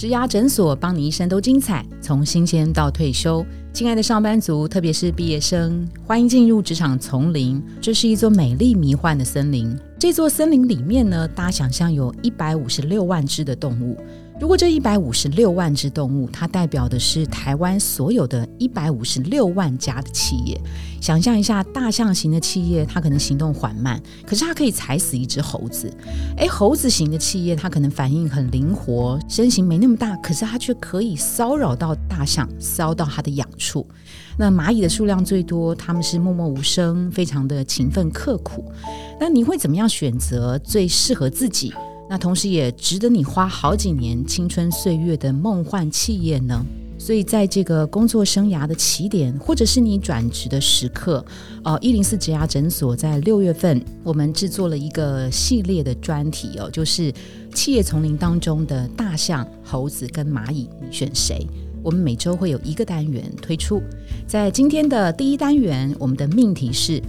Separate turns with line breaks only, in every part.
职牙诊所帮你一生都精彩，从新鲜到退休。亲爱的上班族，特别是毕业生，欢迎进入职场丛林。这是一座美丽迷幻的森林。这座森林里面呢，大家想象有一百五十六万只的动物。如果这一百五十六万只动物，它代表的是台湾所有的一百五十六万家的企业。想象一下，大象型的企业，它可能行动缓慢，可是它可以踩死一只猴子。诶，猴子型的企业，它可能反应很灵活，身形没那么大，可是它却可以骚扰到大象，骚到它的痒处。那蚂蚁的数量最多，它们是默默无声，非常的勤奋刻苦。那你会怎么样选择最适合自己？那同时也值得你花好几年青春岁月的梦幻企业呢？所以在这个工作生涯的起点，或者是你转职的时刻，呃，一零四植牙诊所在六月份，我们制作了一个系列的专题哦，就是企业丛林当中的大象、猴子跟蚂蚁，你选谁？我们每周会有一个单元推出。在今天的第一单元，我们的命题是：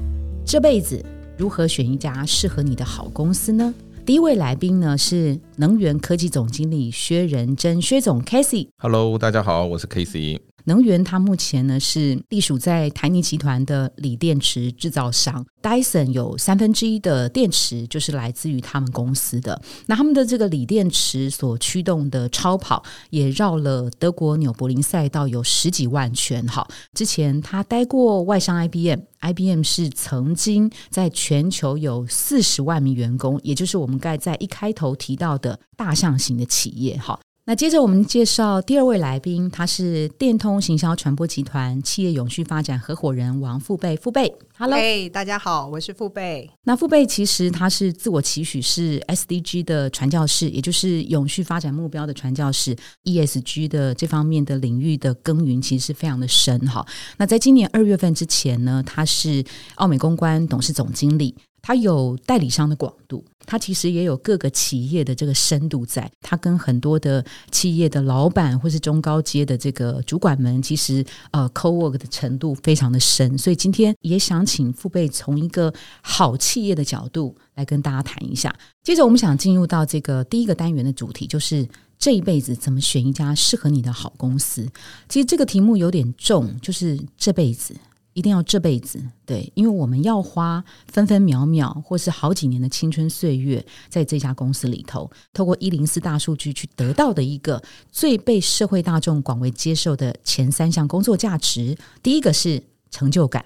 这辈子如何选一家适合你的好公司呢？第一位来宾呢是能源科技总经理薛仁珍，薛总 c a s e y
Hello，大家好，我是 c a s e y
能源它目前呢是隶属在台泥集团的锂电池制造商，Dyson 有三分之一的电池就是来自于他们公司的。那他们的这个锂电池所驱动的超跑也绕了德国纽柏林赛道有十几万圈。好，之前他待过外商 IBM，IBM 是曾经在全球有四十万名员工，也就是我们该在一开头提到的大象型的企业。好。那接着我们介绍第二位来宾，他是电通行销传播集团企业永续发展合伙人王富贝。富贝，Hello，
大家好，我是富贝。
那富贝其实他是自我期许是 SDG 的传教士，也就是永续发展目标的传教士，ESG 的这方面的领域的耕耘其实是非常的深哈。那在今年二月份之前呢，他是奥美公关董事总经理。他有代理商的广度，他其实也有各个企业的这个深度，在他跟很多的企业的老板或是中高阶的这个主管们，其实呃 co work 的程度非常的深，所以今天也想请父辈从一个好企业的角度来跟大家谈一下。接着我们想进入到这个第一个单元的主题，就是这一辈子怎么选一家适合你的好公司。其实这个题目有点重，就是这辈子。一定要这辈子对，因为我们要花分分秒秒，或是好几年的青春岁月，在这家公司里头，透过一零四大数据去得到的一个最被社会大众广为接受的前三项工作价值。第一个是成就感，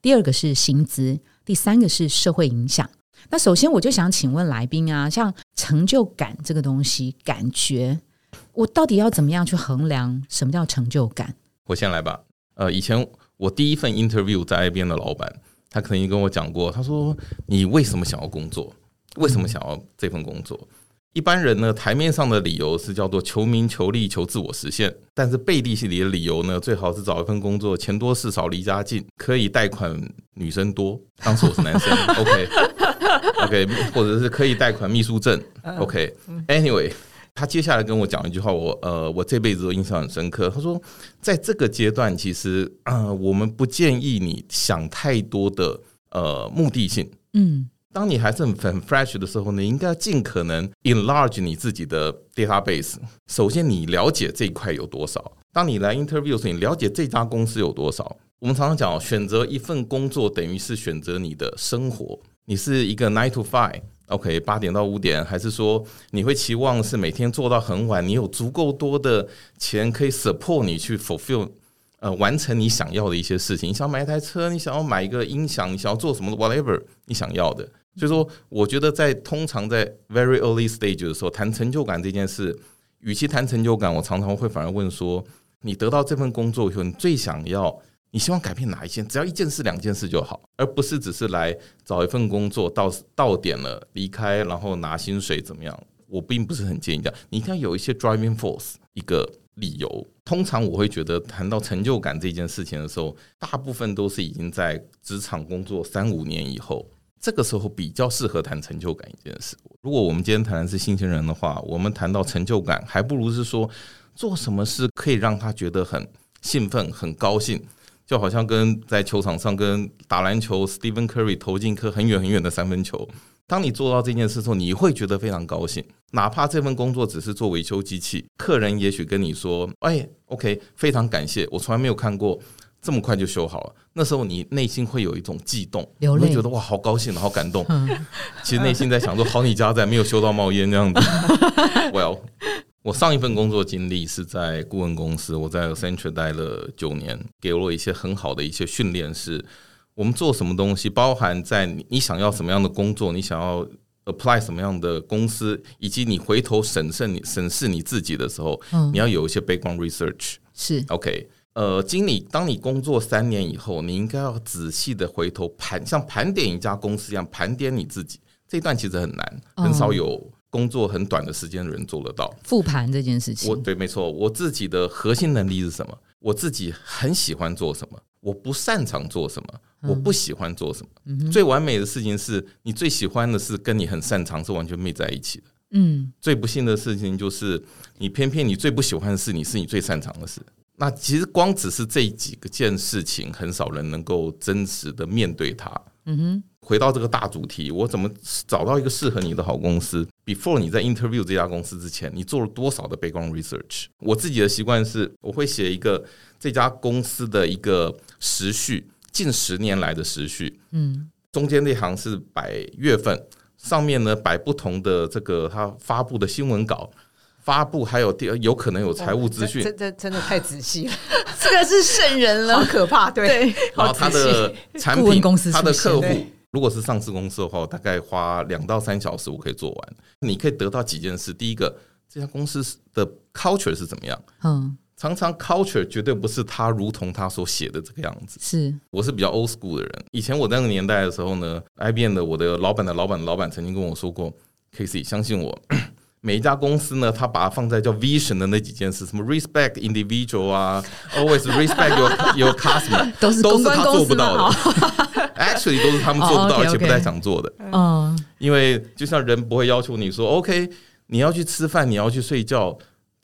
第二个是薪资，第三个是社会影响。那首先我就想请问来宾啊，像成就感这个东西，感觉我到底要怎么样去衡量什么叫成就感？
我先来吧。呃，以前。我第一份 interview 在 IBM 的老板，他曾经跟我讲过，他说：“你为什么想要工作？为什么想要这份工作？一般人呢，台面上的理由是叫做求名、求利、求自我实现，但是背地里的理由呢，最好是找一份工作，钱多事少，离家近，可以贷款，女生多。当时我是男生，OK，OK，或者是可以贷款秘书证，OK，Anyway。”他接下来跟我讲一句话，我呃，我这辈子都印象很深刻。他说，在这个阶段，其实呃，我们不建议你想太多的呃目的性。嗯，当你还是很很 fresh 的时候呢，应该尽可能 enlarge 你自己的 database。首先，你了解这一块有多少？当你来 interview 的时候，你了解这家公司有多少？我们常常讲，选择一份工作等于是选择你的生活。你是一个 nine to five。OK，八点到五点，还是说你会期望是每天做到很晚？你有足够多的钱可以 support 你去 fulfill 呃完成你想要的一些事情？你想买一台车，你想要买一个音响，你想要做什么 whatever 你想要的。所以说，我觉得在通常在 very early stage 的时候谈成就感这件事，与其谈成就感，我常常会反而问说：你得到这份工作以后，你最想要？你希望改变哪一件？只要一件事、两件事就好，而不是只是来找一份工作，到到点了离开，然后拿薪水怎么样？我并不是很建议这样。你一定要有一些 driving force，一个理由。通常我会觉得，谈到成就感这件事情的时候，大部分都是已经在职场工作三五年以后，这个时候比较适合谈成就感一件事。如果我们今天谈的是新鲜人的话，我们谈到成就感，还不如是说做什么事可以让他觉得很兴奋、很高兴。就好像跟在球场上跟打篮球，Stephen Curry 投进一颗很远很远的三分球，当你做到这件事之后，你会觉得非常高兴，哪怕这份工作只是做维修机器，客人也许跟你说：“哎，OK，非常感谢，我从来没有看过这么快就修好了。”那时候你内心会有一种悸动，你会觉得哇，好高兴，好感动。其实内心在想说：“好你家在，没有修到冒烟这样子。”Well，我上一份工作经历是在顾问公司，我在 Accenture 待了九年，给了我一些很好的一些训练是。我们做什么东西，包含在你你想要什么样的工作，你想要 apply 什么样的公司，以及你回头审慎你审视你自己的时候，你要有一些 background research。
是
OK，呃，经理，当你工作三年以后，你应该要仔细的回头盘，像盘点一家公司一样盘点你自己。这一段其实很难，很少有工作很短的时间的人做得到。
复盘这件事情，
我对，没错，我自己的核心能力是什么？我自己很喜欢做什么？我不擅长做什么？我不喜欢做什么？最完美的事情是你最喜欢的事跟你很擅长是完全没在一起的。嗯，最不幸的事情就是你偏偏你最不喜欢的事，你是你最擅长的事。那其实光只是这几个件事情，很少人能够真实的面对它。嗯哼，回到这个大主题，我怎么找到一个适合你的好公司？Before 你在 interview 这家公司之前，你做了多少的 background research？我自己的习惯是，我会写一个这家公司的一个时序。近十年来的时序，嗯，中间那行是摆月份，上面呢摆不同的这个他发布的新闻稿，发布还有第有可能有财务资讯，
这这真的太仔细了，
这个是圣人了，
好可怕，对。
然后他的产品公司他的客户，如果是上市公司的话，大概花两到三小时我可以做完。你可以得到几件事，第一个，这家公司的 culture 是怎么样？嗯。常常 culture 绝对不是他如同他所写的这个样子。
是，
我是比较 old school 的人。以前我那个年代的时候呢，IBM 的我的老板的老板的老板曾经跟我说过，Casey 相信我，每一家公司呢，他把它放在叫 vision 的那几件事，什么 respect individual 啊，always respect your your customer，
都是
都是他做不到的。Actually 都是他们做不到，而且不太想做的。嗯，因为就像人不会要求你说，OK，你要去吃饭，你要去睡觉。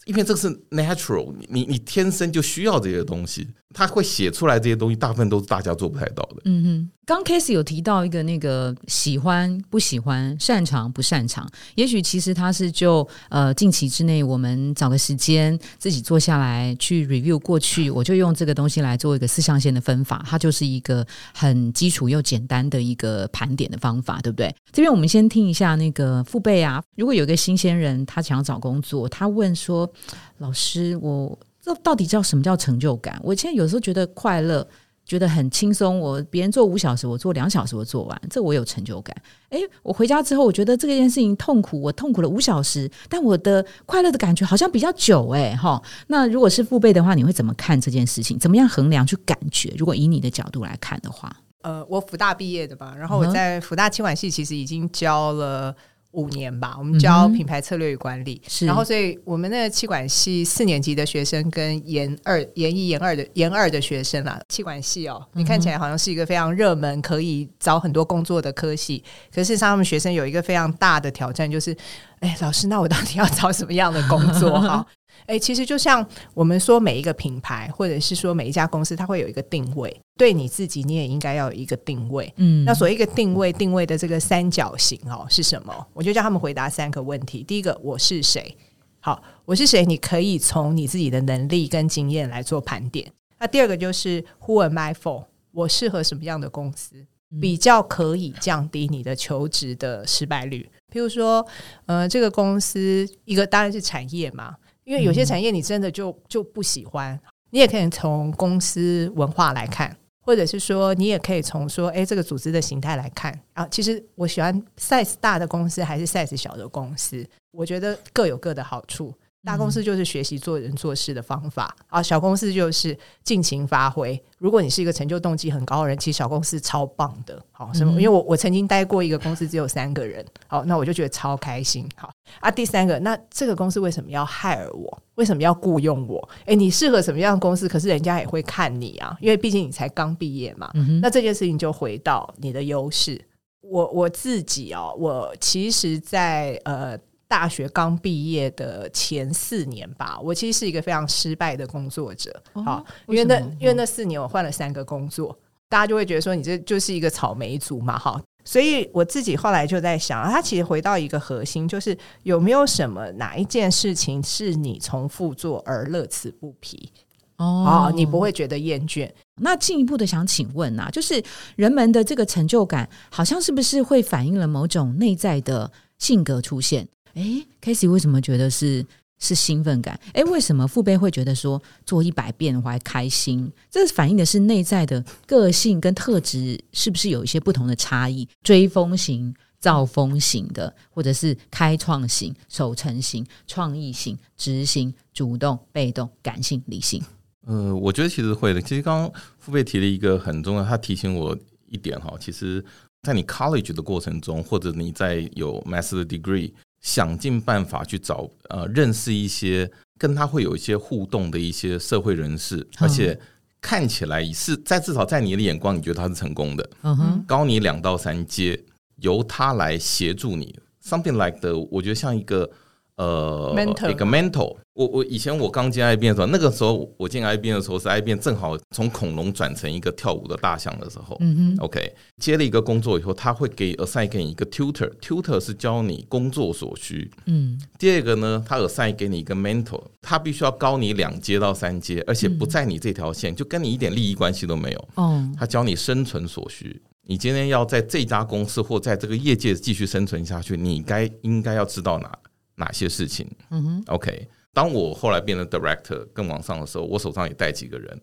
因为这个是 natural，你你你天生就需要这些东西，他会写出来这些东西，大部分都是大家做不太到的。嗯
哼，刚 Case 有提到一个那个喜欢不喜欢、擅长不擅长，也许其实他是就呃近期之内，我们找个时间自己坐下来去 review 过去，我就用这个东西来做一个四象限的分法，它就是一个很基础又简单的一个盘点的方法，对不对？这边我们先听一下那个父辈啊，如果有一个新鲜人他想要找工作，他问说。老师，我这到底叫什么叫成就感？我现在有时候觉得快乐，觉得很轻松。我别人做五小时，我做两小时，我做完，这我有成就感。诶，我回家之后，我觉得这件事情痛苦，我痛苦了五小时，但我的快乐的感觉好像比较久。诶，哈，那如果是父辈的话，你会怎么看这件事情？怎么样衡量去感觉？如果以你的角度来看的话，
呃，我福大毕业的吧，然后我在福大清管系其实已经教了。五年吧，我们教品牌策略与管理，然后所以我们那个气管系四年级的学生跟研二、研一、研二的研二的学生啊，气管系哦，你看起来好像是一个非常热门、可以找很多工作的科系，可是上他们学生有一个非常大的挑战，就是，哎，老师，那我到底要找什么样的工作？哈。哎，其实就像我们说，每一个品牌，或者是说每一家公司，它会有一个定位。对你自己，你也应该要有一个定位。嗯，那所谓一个定位，定位的这个三角形哦是什么？我就叫他们回答三个问题。第一个，我是谁？好，我是谁？你可以从你自己的能力跟经验来做盘点。那第二个就是 Who am I for？我适合什么样的公司？比较可以降低你的求职的失败率。譬如说，呃，这个公司一个当然是产业嘛。因为有些产业你真的就就不喜欢，你也可以从公司文化来看，或者是说你也可以从说，哎，这个组织的形态来看啊。其实我喜欢 size 大的公司还是 size 小的公司，我觉得各有各的好处。大公司就是学习做人做事的方法啊，小公司就是尽情发挥。如果你是一个成就动机很高的人，其实小公司超棒的。好，什么？因为我我曾经待过一个公司，只有三个人。好，那我就觉得超开心。好啊，第三个，那这个公司为什么要害我？为什么要雇佣我？诶，你适合什么样的公司？可是人家也会看你啊，因为毕竟你才刚毕业嘛。那这件事情就回到你的优势。我我自己哦，我其实，在呃。大学刚毕业的前四年吧，我其实是一个非常失败的工作者。好，因为那因为那四年我换了三个工作，大家就会觉得说你这就是一个草莓族嘛。哈，所以我自己后来就在想，他其实回到一个核心，就是有没有什么哪一件事情是你重复做而乐此不疲哦，你不会觉得厌倦。
那进一步的想请问啊，就是人们的这个成就感，好像是不是会反映了某种内在的性格出现？哎 k a s e y 为什么觉得是？是兴奋感，哎，为什么父辈会觉得说做一百遍我还开心？这反映的是内在的个性跟特质是不是有一些不同的差异？追风型、造风型的，或者是开创型、守成型、创意型、执行、主动、被动、感性、理性。
呃，我觉得其实会的。其实刚刚父辈提了一个很重要，他提醒我一点哈，其实在你 college 的过程中，或者你在有 master degree。想尽办法去找呃认识一些跟他会有一些互动的一些社会人士，而且看起来是在至少在你的眼光，你觉得他是成功的，嗯哼，高你两到三阶，由他来协助你，something like 的，我觉得像一个。呃，一个 mental，我我以前我刚进 IBM 的时候，那个时候我进 IBM 的时候是 IBM 正好从恐龙转成一个跳舞的大象的时候。嗯哼，OK，接了一个工作以后，他会给 assign 给你一个 tutor，tutor 是教你工作所需。嗯，第二个呢，他 assign 给你一个 mentor，他必须要高你两阶到三阶，而且不在你这条线，就跟你一点利益关系都没有。哦，他教你生存所需，你今天要在这家公司或在这个业界继续生存下去，你该应该要知道哪。哪些事情？嗯哼，OK。当我后来变成 director 更往上的时候，我手上也带几个人。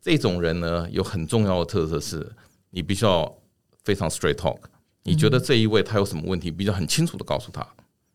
这种人呢，有很重要的特色是，你必须要非常 straight talk。你觉得这一位他有什么问题，比较很清楚的告诉他。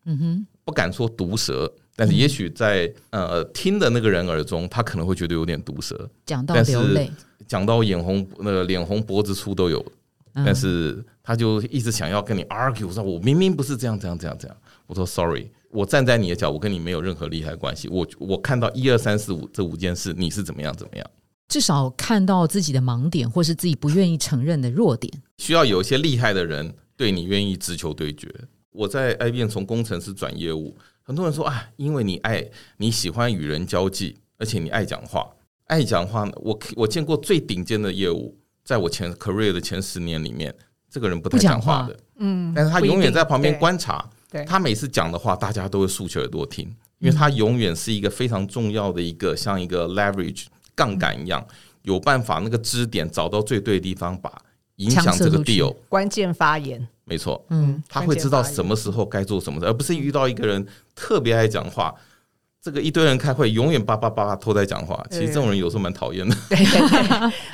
嗯哼，不敢说毒舌，但是也许在呃听的那个人耳中，他可能会觉得有点毒舌，
讲到流泪，
讲到眼红，那个脸红脖子粗都有。但是他就一直想要跟你 argue，说我明明不是这样这样这样这样。我说 sorry。我站在你的角，我跟你没有任何利害关系。我我看到一二三四五这五件事，你是怎么样怎么样？
至少看到自己的盲点，或是自己不愿意承认的弱点。
需要有一些厉害的人对你愿意直球对决。我在 IBM 从工程师转业务，很多人说啊，因为你爱你喜欢与人交际，而且你爱讲话，爱讲话。我我见过最顶尖的业务，在我前 career 的前十年里面，这个人不太讲话的，嗯，但是他永远在旁边观察。他每次讲的话，大家都会竖起耳朵听，因为他永远是一个非常重要的一个，像一个 leverage 杠杆一样，有办法那个支点找到最对的地方，把影响这个 deal
关键发言。
没错，嗯，他会知道什么时候该做什么，而不是遇到一个人特别爱讲话，这个一堆人开会永远叭叭叭叭都在讲话。其实这种人有时候蛮讨厌的，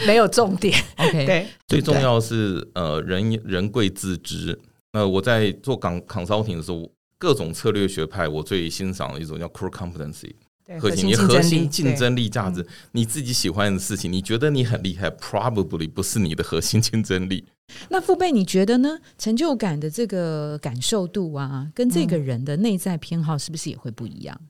没有重点。
OK，
对，
最重要是呃，人人贵自知。呃，我在做港 consulting 的时候，各种策略学派，我最欣赏的一种叫 core competency，
核心
你核心竞争力价值，你自己喜欢的事情，你觉得你很厉害，probably 不是你的核心竞争力。
那父辈，你觉得呢？成就感的这个感受度啊，跟这个人的内在偏好是不是也会不一样？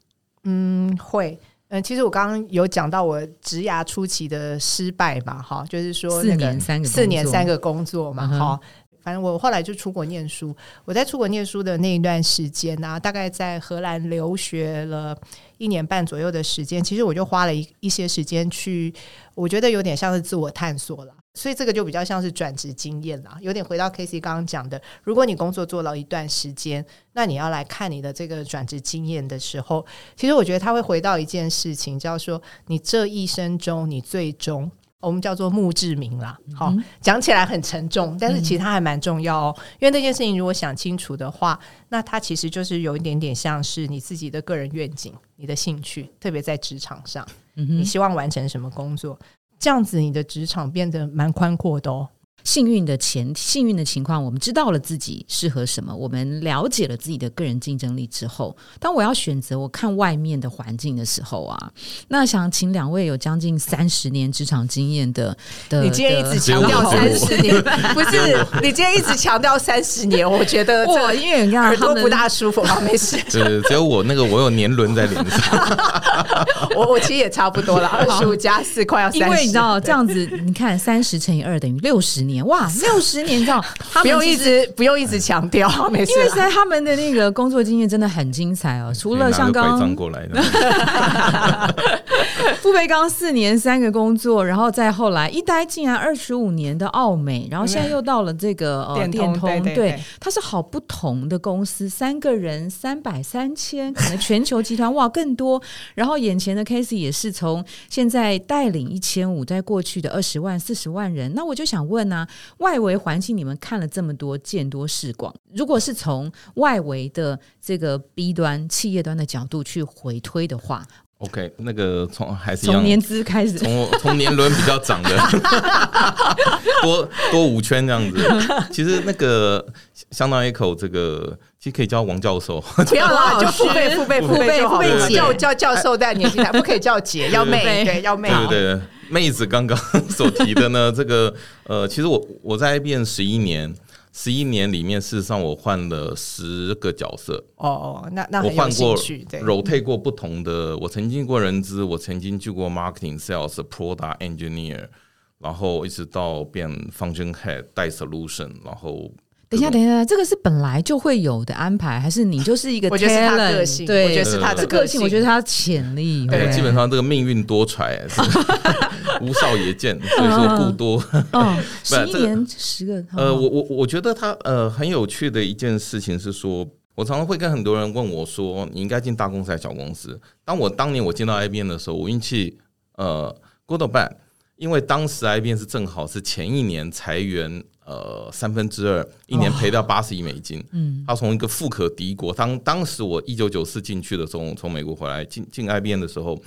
嗯，会。嗯，其实我刚刚有讲到我职涯初期的失败嘛，哈，就是说
四年三个
四年三个工作嘛，哈。反正我后来就出国念书。我在出国念书的那一段时间呢，大概在荷兰留学了一年半左右的时间。其实我就花了一一些时间去，我觉得有点像是自我探索了。所以这个就比较像是转职经验啦，有点回到 K C 刚刚讲的，如果你工作做了一段时间，那你要来看你的这个转职经验的时候，其实我觉得他会回到一件事情，叫做你这一生中你最终。我们叫做墓志铭啦，好讲起来很沉重，但是其实它还蛮重要哦。因为那件事情如果想清楚的话，那它其实就是有一点点像是你自己的个人愿景、你的兴趣，特别在职场上，你希望完成什么工作，这样子你的职场变得蛮宽阔的哦。
幸运的前幸运的情况，我们知道了自己适合什么，我们了解了自己的个人竞争力之后，当我要选择我看外面的环境的时候啊，那想请两位有将近三十年职场经验的的，
你今天一直强调三十年，不是？你今天一直强调三十年，我觉得
哇，因为你看
耳朵不大舒服啊，没事。
只 只有我那个我有年轮在脸上，
我我其实也差不多了，二十五加四快要三十，
因为你知道这样子，你看三十乘以二等于六十年。哇，六十年，你知道，
不用一直不用一直强调，没事。
因为在他们的那个工作经验真的很精彩哦。除了像刚刚
过来的，
傅培，刚四年三个工作，然后再后来一待竟然二十五年的澳美，然后现在又到了这个呃电通，对，它是好不同的公司，三个人三百三千，可能全球集团哇更多。然后眼前的 c a s e y 也是从现在带领一千五，在过去的二十万四十万人，那我就想问呢，外围环境你们看了这么多，见多识广，如果是从外围的这个 B 端企业端的角度去回推的话。
OK，那个从还是
从年资开始，
从从年轮比较长的，多多五圈这样子。其实那个相当于口这个，其实可以叫王教授。
不要啦，就父辈父辈父辈就好了。叫叫教授在年纪大，不可以叫姐，要妹，对，要妹。
对对对，妹子刚刚所提的呢，这个呃，其实我我在 IBM 十一年。十一年里面，事实上我换了十个角色。
哦哦，那那
我换过，rotate 过不同的。我曾经过人资，我曾经去过 marketing、sales、product engineer，然后一直到变 function head 带 solution，然后。
等一下，等一下，这个是本来就会有的安排，还是你就是一个？
我觉得是他个性，对，我觉得是他的个性，
我觉得他潜力。
对，基本上这个命运多舛，无少爷见，所以说故多。
哦，十一年十个。
呃，我我我觉得他呃很有趣的一件事情是说，我常常会跟很多人问我说，你应该进大公司还是小公司？当我当年我进到 IBM 的时候，我运气呃 good or bad，因为当时 IBM 是正好是前一年裁员。呃，三分之二，一年赔掉八十亿美金。嗯，他从一个富可敌国，当当时我一九九四进去的时候，从美国回来进进 IBM 的时候，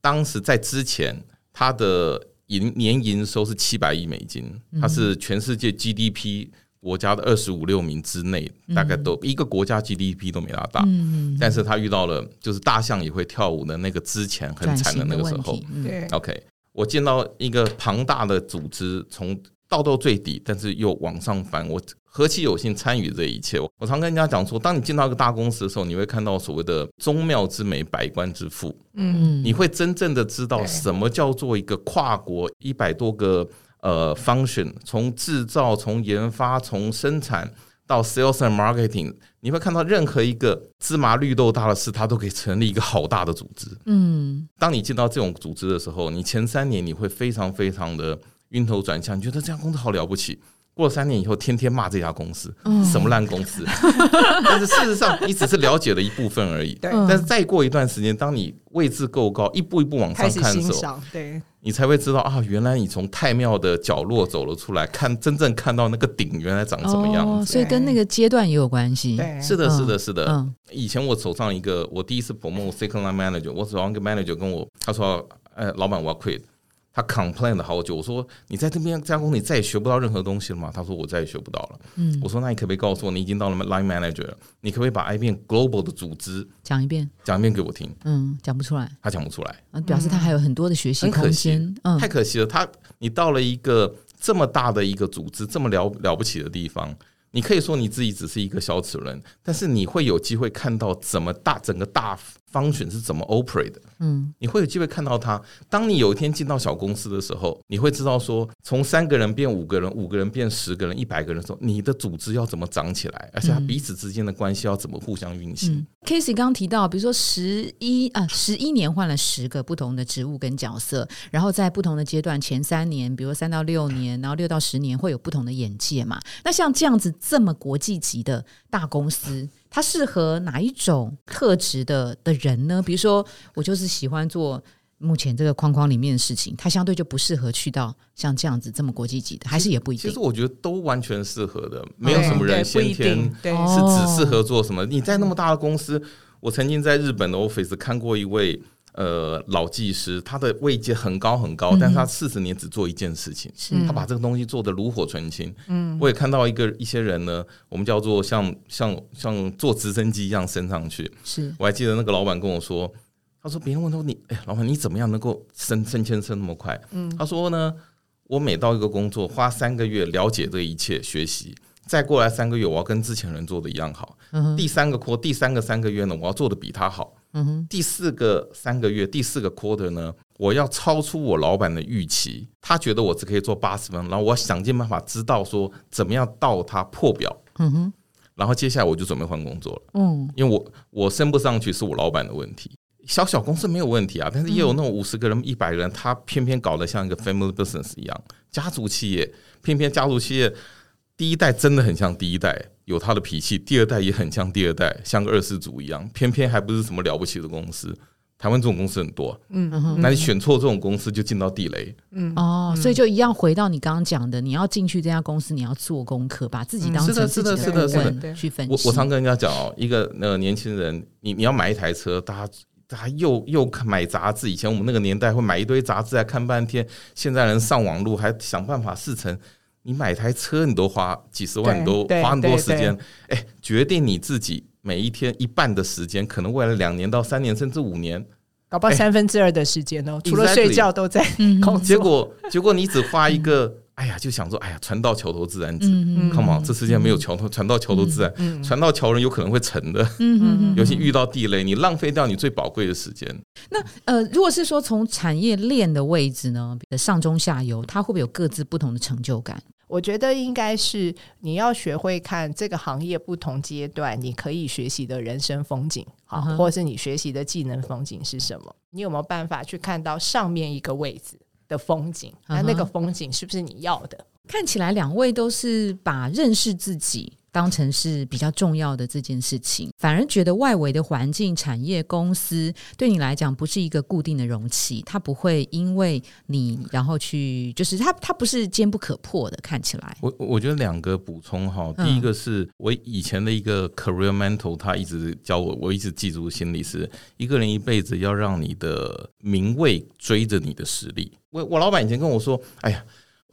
当时在之前，他的营年营收是七百亿美金，它是全世界 GDP 国家的二十五六名之内，大概都一个国家 GDP 都没他大。嗯，但是他遇到了就是大象也会跳舞的那个之前很惨的那个时候。
对
，OK，我见到一个庞大的组织从。到到最底，但是又往上翻。我何其有幸参与这一切！我常跟人家讲说，当你进到一个大公司的时候，你会看到所谓的宗庙之美，百官之富。嗯，你会真正的知道什么叫做一个跨国一百多个呃 function，从制造、从研发、从生产到 sales and marketing，你会看到任何一个芝麻绿豆大的事，它都可以成立一个好大的组织。嗯，当你进到这种组织的时候，你前三年你会非常非常的。晕头转向，你觉得这家公司好了不起？过了三年以后，天天骂这家公司，什么烂公司？但是事实上，你只是了解了一部分而已。
对。
但是再过一段时间，当你位置够高，一步一步往上看的时候，
对，
你才会知道啊，原来你从太庙的角落走了出来，看真正看到那个顶原来长什么样
子。所以跟那个阶段也有关系。
是的，是的，是的。嗯。以前我手上一个，我第一次 promote second line manager，我手上一个 manager 跟我他说：“呃，老板，我要 quit。”他 complain 了好久，我说你在这边加工，你再也学不到任何东西了吗？他说我再也学不到了。嗯，我说那你可不可以告诉我，你已经到了 line manager，你可不可以把 IBM global 的组织
讲一遍，
讲一遍给我听？
嗯，讲不出来，
他讲不出来，
表示他还有很多的学习空间。
嗯，太可惜了，他你到了一个这么大的一个组织，这么了了不起的地方。你可以说你自己只是一个小齿轮，但是你会有机会看到怎么大整个大方选是怎么 operate 的。嗯，你会有机会看到它。当你有一天进到小公司的时候，你会知道说，从三个人变五个人，五个人变十个人，一百个人的时候，你的组织要怎么长起来，而且它彼此之间的关系要怎么互相运行。
Casey 刚刚提到，比如说十一啊，十一年换了十个不同的职务跟角色，然后在不同的阶段，前三年，比如三到六年，然后六到十年会有不同的眼界嘛？那像这样子。这么国际级的大公司，它适合哪一种特质的的人呢？比如说，我就是喜欢做目前这个框框里面的事情，它相对就不适合去到像这样子这么国际级的，还是也不一定。
其实我觉得都完全适合的，没有什么人先天是只适合做什么。你在那么大的公司，我曾经在日本的 office 看过一位。呃，老技师，他的位阶很高很高，但是他四十年只做一件事情，他把这个东西做的炉火纯青。嗯，我也看到一个一些人呢，我们叫做像像像坐直升机一样升上去。
是，
我还记得那个老板跟我说，他说别人问他说你，哎，老板你怎么样能够升升迁升那么快？嗯，他说呢，我每到一个工作，花三个月了解这一切，学习，再过来三个月，我要跟之前人做的一样好。第三个扩，第三个三个月呢，我要做的比他好。嗯哼，第四个三个月，第四个 quarter 呢，我要超出我老板的预期，他觉得我只可以做八十分，然后我想尽办法知道说怎么样到他破表。嗯哼，然后接下来我就准备换工作了。嗯，因为我我升不上去是我老板的问题，小小公司没有问题啊，但是也有那种五十个人、一百人，他偏偏搞得像一个 family business 一样，家族企业，偏偏家族企业第一代真的很像第一代，有他的脾气；第二代也很像第二代，像个二世祖一样，偏偏还不是什么了不起的公司。台湾这种公司很多，嗯，那你选错这种公司就进到地雷，
嗯。哦，所以就一样回到你刚刚讲的，你要进去这家公司，你要做功课，把自己当成
是的，是的，是的，
去分
析。我我常跟人家讲哦，一个那个年轻人，你你要买一台车，大家大家又又买杂志，以前我们那个年代会买一堆杂志来看半天，现在人上网路还想办法试乘，你买台车你都花几十万，你都花很多时间，哎，决定你自己。每一天一半的时间，可能未来两年到三年甚至五年，
搞不好三分之二的时间哦，除了睡觉都在工作。
结果，结果你只花一个，哎呀，就想说，哎呀，船到桥头自然直。Come on，这世界没有桥头，船到桥头自然。船到桥人有可能会沉的。嗯尤其遇到地雷，你浪费掉你最宝贵的时间。
那呃，如果是说从产业链的位置呢，上中下游，它会不会有各自不同的成就感？
我觉得应该是你要学会看这个行业不同阶段你可以学习的人生风景，好，或者是你学习的技能风景是什么？你有没有办法去看到上面一个位置的风景？那那个风景是不是你要的？
看起来两位都是把认识自己。当成是比较重要的这件事情，反而觉得外围的环境、产业、公司对你来讲不是一个固定的容器，它不会因为你然后去，就是它它不是坚不可破的。看起来，
我我觉得两个补充哈，第一个是我以前的一个 career mentor，他一直教我，我一直记住心里是一个人一辈子要让你的名位追着你的实力。我我老板以前跟我说，哎呀，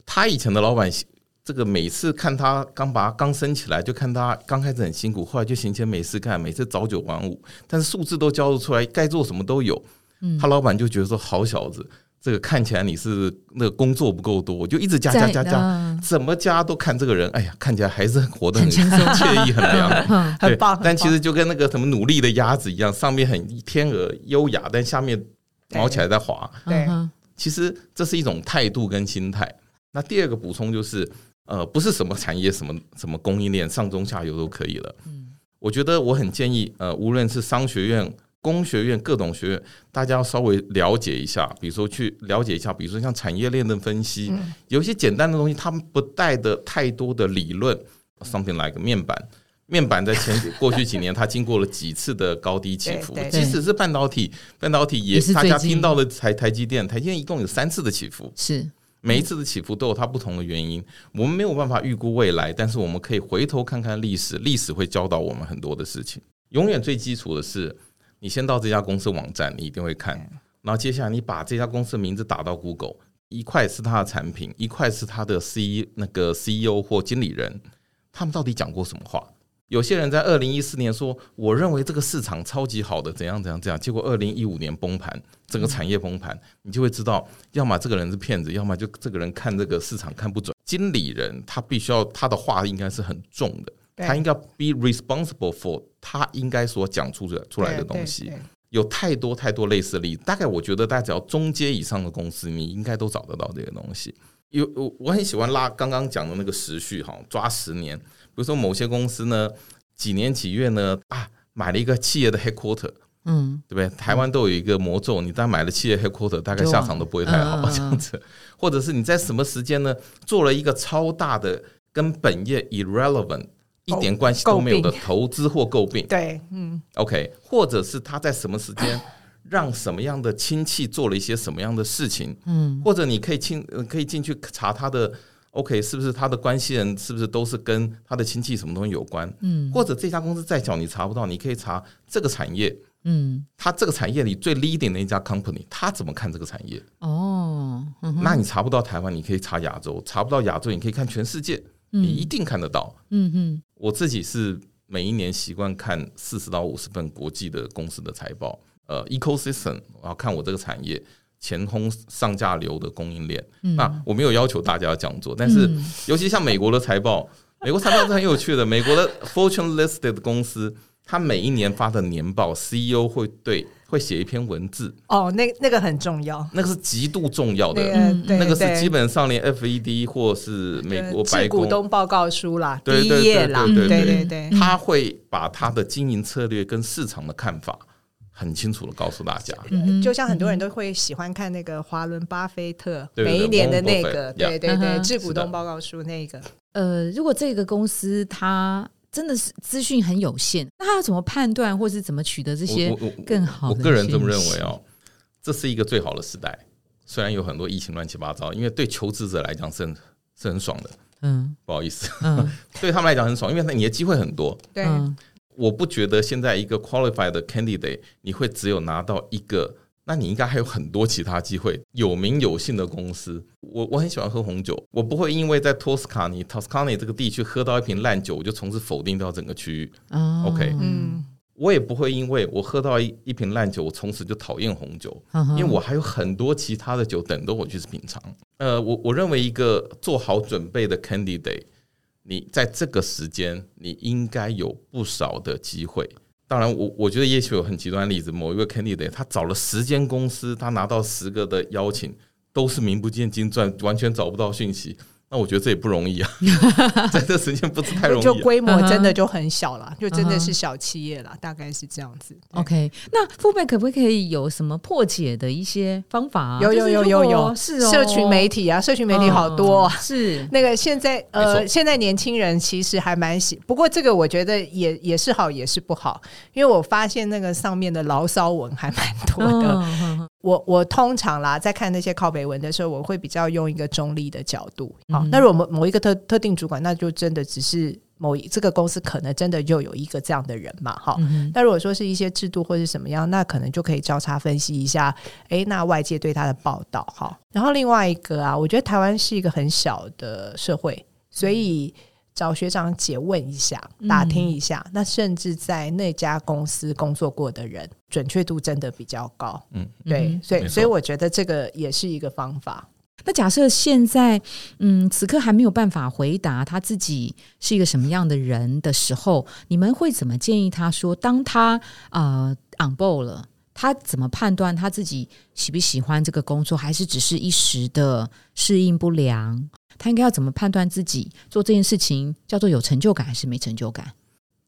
他以前的老板。这个每次看他刚把他刚升起来，就看他刚开始很辛苦，后来就闲钱没事干，每次早九晚五，但是数字都交得出来，该做什么都有。他老板就觉得说：“好小子，这个看起来你是那个工作不够多，就一直加加加加，怎么加都看这个人。哎呀，看起来还是活得很惬意，很凉，
很棒。
但其实就跟那个什么努力的鸭子一样，上面很天鹅优雅，但下面毛起来在滑。
对，
其实这是一种态度跟心态。那第二个补充就是。呃，不是什么产业、什么什么供应链，上中下游都可以了。嗯，我觉得我很建议，呃，无论是商学院、工学院、各种学院，大家要稍微了解一下，比如说去了解一下，比如说像产业链的分析，有一些简单的东西，他们不带的太多的理论。Something like 面板，面板在前 过去几年，它经过了几次的高低起伏，即使是半导体，半导体也是大家听到了台台积电，台积电一共有三次的起伏，
是。
每一次的起伏都有它不同的原因，我们没有办法预估未来，但是我们可以回头看看历史，历史会教导我们很多的事情。永远最基础的是，你先到这家公司网站，你一定会看，然后接下来你把这家公司的名字打到 Google，一块是它的产品，一块是它的 C 那个 CEO 或经理人，他们到底讲过什么话？有些人在二零一四年说，我认为这个市场超级好的，怎样怎样怎样，结果二零一五年崩盘，整个产业崩盘，你就会知道，要么这个人是骗子，要么就这个人看这个市场看不准。经理人他必须要他的话应该是很重的，他应该 be responsible for 他应该所讲出的出来的东西。有太多太多类似的例子，大概我觉得大家只要中阶以上的公司，你应该都找得到这个东西。有我我很喜欢拉刚刚讲的那个时序哈，抓十年。比如说某些公司呢，几年几月呢啊，买了一个企业的 headquarter，嗯，对不对？台湾都有一个魔咒，你当买了企业 headquarter，大概下场都不会太好这样子。或者是你在什么时间呢，做了一个超大的跟本业 irrelevant 一点关系都没有的投资或诟病，
对，嗯
，OK，或者是他在什么时间 让什么样的亲戚做了一些什么样的事情，嗯，或者你可以进可以进去查他的。OK，是不是他的关系人是不是都是跟他的亲戚什么东西有关？嗯，或者这家公司再小你查不到，你可以查这个产业。嗯，他这个产业里最 leading 的一家 company，他怎么看这个产业？哦，那你查不到台湾，你可以查亚洲；查不到亚洲，你可以看全世界，你一定看得到。嗯哼，我自己是每一年习惯看四十到五十份国际的公司的财报。呃，ecosystem，我要看我这个产业。前空上下流的供应链，那我没有要求大家要这样做，但是尤其像美国的财报，美国财报是很有趣的。美国的 Fortune listed 的公司，它每一年发的年报，CEO 会对会写一篇文字。
哦，那那个很重要，
那个是极度重要的，那个是基本上连 FED 或是美国白
股东报告书啦，第一页啦，对对对，
他会把他的经营策略跟市场的看法。很清楚的告诉大家。
就像很多人都会喜欢看那个华伦巴菲特每一年的那个，对对对，致股东报告书那个。
呃，如果这个公司它真的是资讯很有限，那他要怎么判断，或是怎么取得这些更好？
我个人这么认为哦，这是一个最好的时代。虽然有很多疫情乱七八糟，因为对求职者来讲是很是很爽的。嗯，不好意思，嗯，对他们来讲很爽，因为你的机会很多。
对，
我不觉得现在一个 qualified candidate 你会只有拿到一个，那你应该还有很多其他机会。有名有姓的公司，我我很喜欢喝红酒，我不会因为在托斯卡尼 Toscany 这个地区喝到一瓶烂酒，我就从此否定掉整个区域。OK，嗯。我也不会因为我喝到一一瓶烂酒，我从此就讨厌红酒，因为我还有很多其他的酒等着我去品尝。呃，我我认为一个做好准备的 candidate，你在这个时间你应该有不少的机会。当然，我我觉得也许有很极端例子，某一个 candidate 他找了十间公司，他拿到十个的邀请，都是名不见经传，完全找不到讯息。那我觉得这也不容易啊，在这时间不是太容易，
就规模真的就很小了，就真的是小企业了，大概是这样子。
OK，那父辈可不可以有什么破解的一些方法？
有有有有有，
是哦，
社群媒体啊，社群媒体好多，
是。
那个现在呃，现在年轻人其实还蛮喜，不过这个我觉得也也是好，也是不好，因为我发现那个上面的牢骚文还蛮多的。我我通常啦，在看那些靠北文的时候，我会比较用一个中立的角度。好，那如果某某一个特特定主管，那就真的只是某一这个公司可能真的就有一个这样的人嘛。哈，那如果说是一些制度或者什么样，那可能就可以交叉分析一下。哎，那外界对他的报道，哈。然后另外一个啊，我觉得台湾是一个很小的社会，所以。找学长姐问一下，打听一下，那甚至在那家公司工作过的人，准确度真的比较高。嗯，对，所以所以我觉得这个也是一个方法。
那假设现在，嗯，此刻还没有办法回答他自己是一个什么样的人的时候，你们会怎么建议他说，当他呃 on board 了，他怎么判断他自己喜不喜欢这个工作，还是只是一时的适应不良？他应该要怎么判断自己做这件事情叫做有成就感还是没成就感？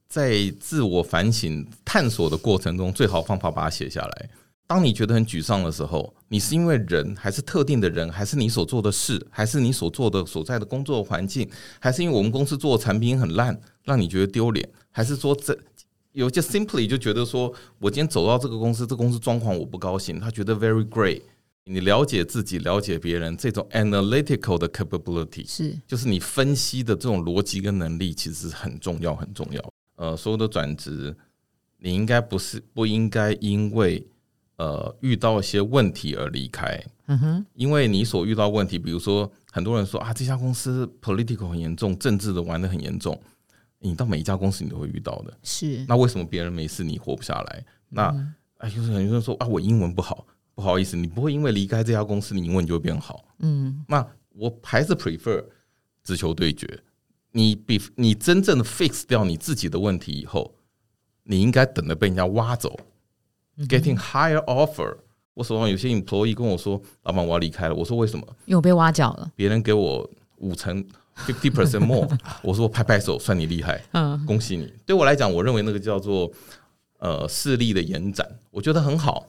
在自我反省探索的过程中，最好方法把它写下来。当你觉得很沮丧的时候，你是因为人，还是特定的人，还是你所做的事，还是你所做的所在的工作环境，还是因为我们公司做的产品很烂，让你觉得丢脸，还是说这有些 simply 就觉得说我今天走到这个公司，这公司状况我不高兴，他觉得 very great。你了解自己，了解别人，这种 analytical 的 capability
是，
就是你分析的这种逻辑跟能力，其实很重要，很重要。呃，所有的转职，你应该不是不应该因为呃遇到一些问题而离开。嗯哼，因为你所遇到问题，比如说很多人说啊，这家公司 political 很严重，政治的玩的很严重，你到每一家公司你都会遇到的。
是，
那为什么别人没事你活不下来？那哎，就是很多人说啊，我英文不好。不好意思，你不会因为离开这家公司，你英文就会变好。嗯，那我还是 prefer 直球对决。你比你真正的 fix 掉你自己的问题以后，你应该等着被人家挖走。Getting higher offer，我手上有些 employee 跟我说：“老板，我要离开了。”我说：“为什么？”
因为我被挖角了。
别人给我五成 fifty percent more，我说拍拍手，算你厉害。嗯，恭喜你。对我来讲，我认为那个叫做呃势力的延展，我觉得很好。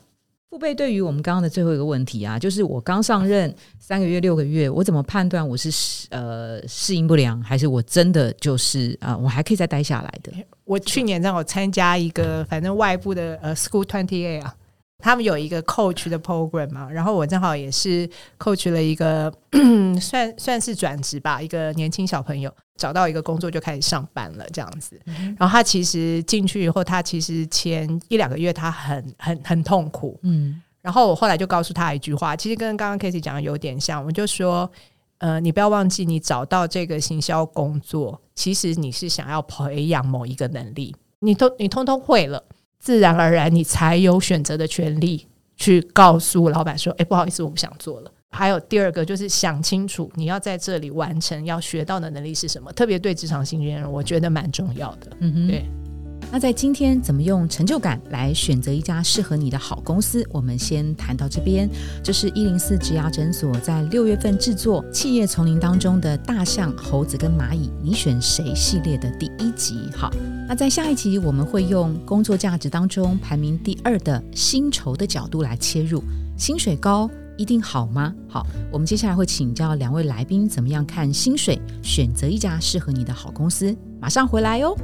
父辈对于我们刚刚的最后一个问题啊，就是我刚上任三个月、六个月，我怎么判断我是呃适应不良，还是我真的就是啊，我还可以再待下来的？
我去年让我参加一个反正外部的呃 School Twenty A 啊。他们有一个 coach 的 program 嘛，然后我正好也是 coach 了一个 算算是转职吧，一个年轻小朋友找到一个工作就开始上班了这样子。然后他其实进去以后，他其实前一两个月他很很很痛苦，嗯。然后我后来就告诉他一句话，其实跟刚刚 k a s e y 讲的有点像，我就说，呃，你不要忘记，你找到这个行销工作，其实你是想要培养某一个能力，你都你通通会了。自然而然，你才有选择的权利去告诉老板说：“哎，不好意思，我不想做了。”还有第二个，就是想清楚你要在这里完成要学到的能力是什么，特别对职场新人，我觉得蛮重要的。嗯哼，对。
那在今天怎么用成就感来选择一家适合你的好公司？我们先谈到这边。这是一零四植牙诊所在六月份制作《企业丛林》当中的大象、猴子跟蚂蚁，你选谁系列的第一集。好，那在下一集我们会用工作价值当中排名第二的薪酬的角度来切入，薪水高一定好吗？好，我们接下来会请教两位来宾怎么样看薪水，选择一家适合你的好公司。马上回来哟。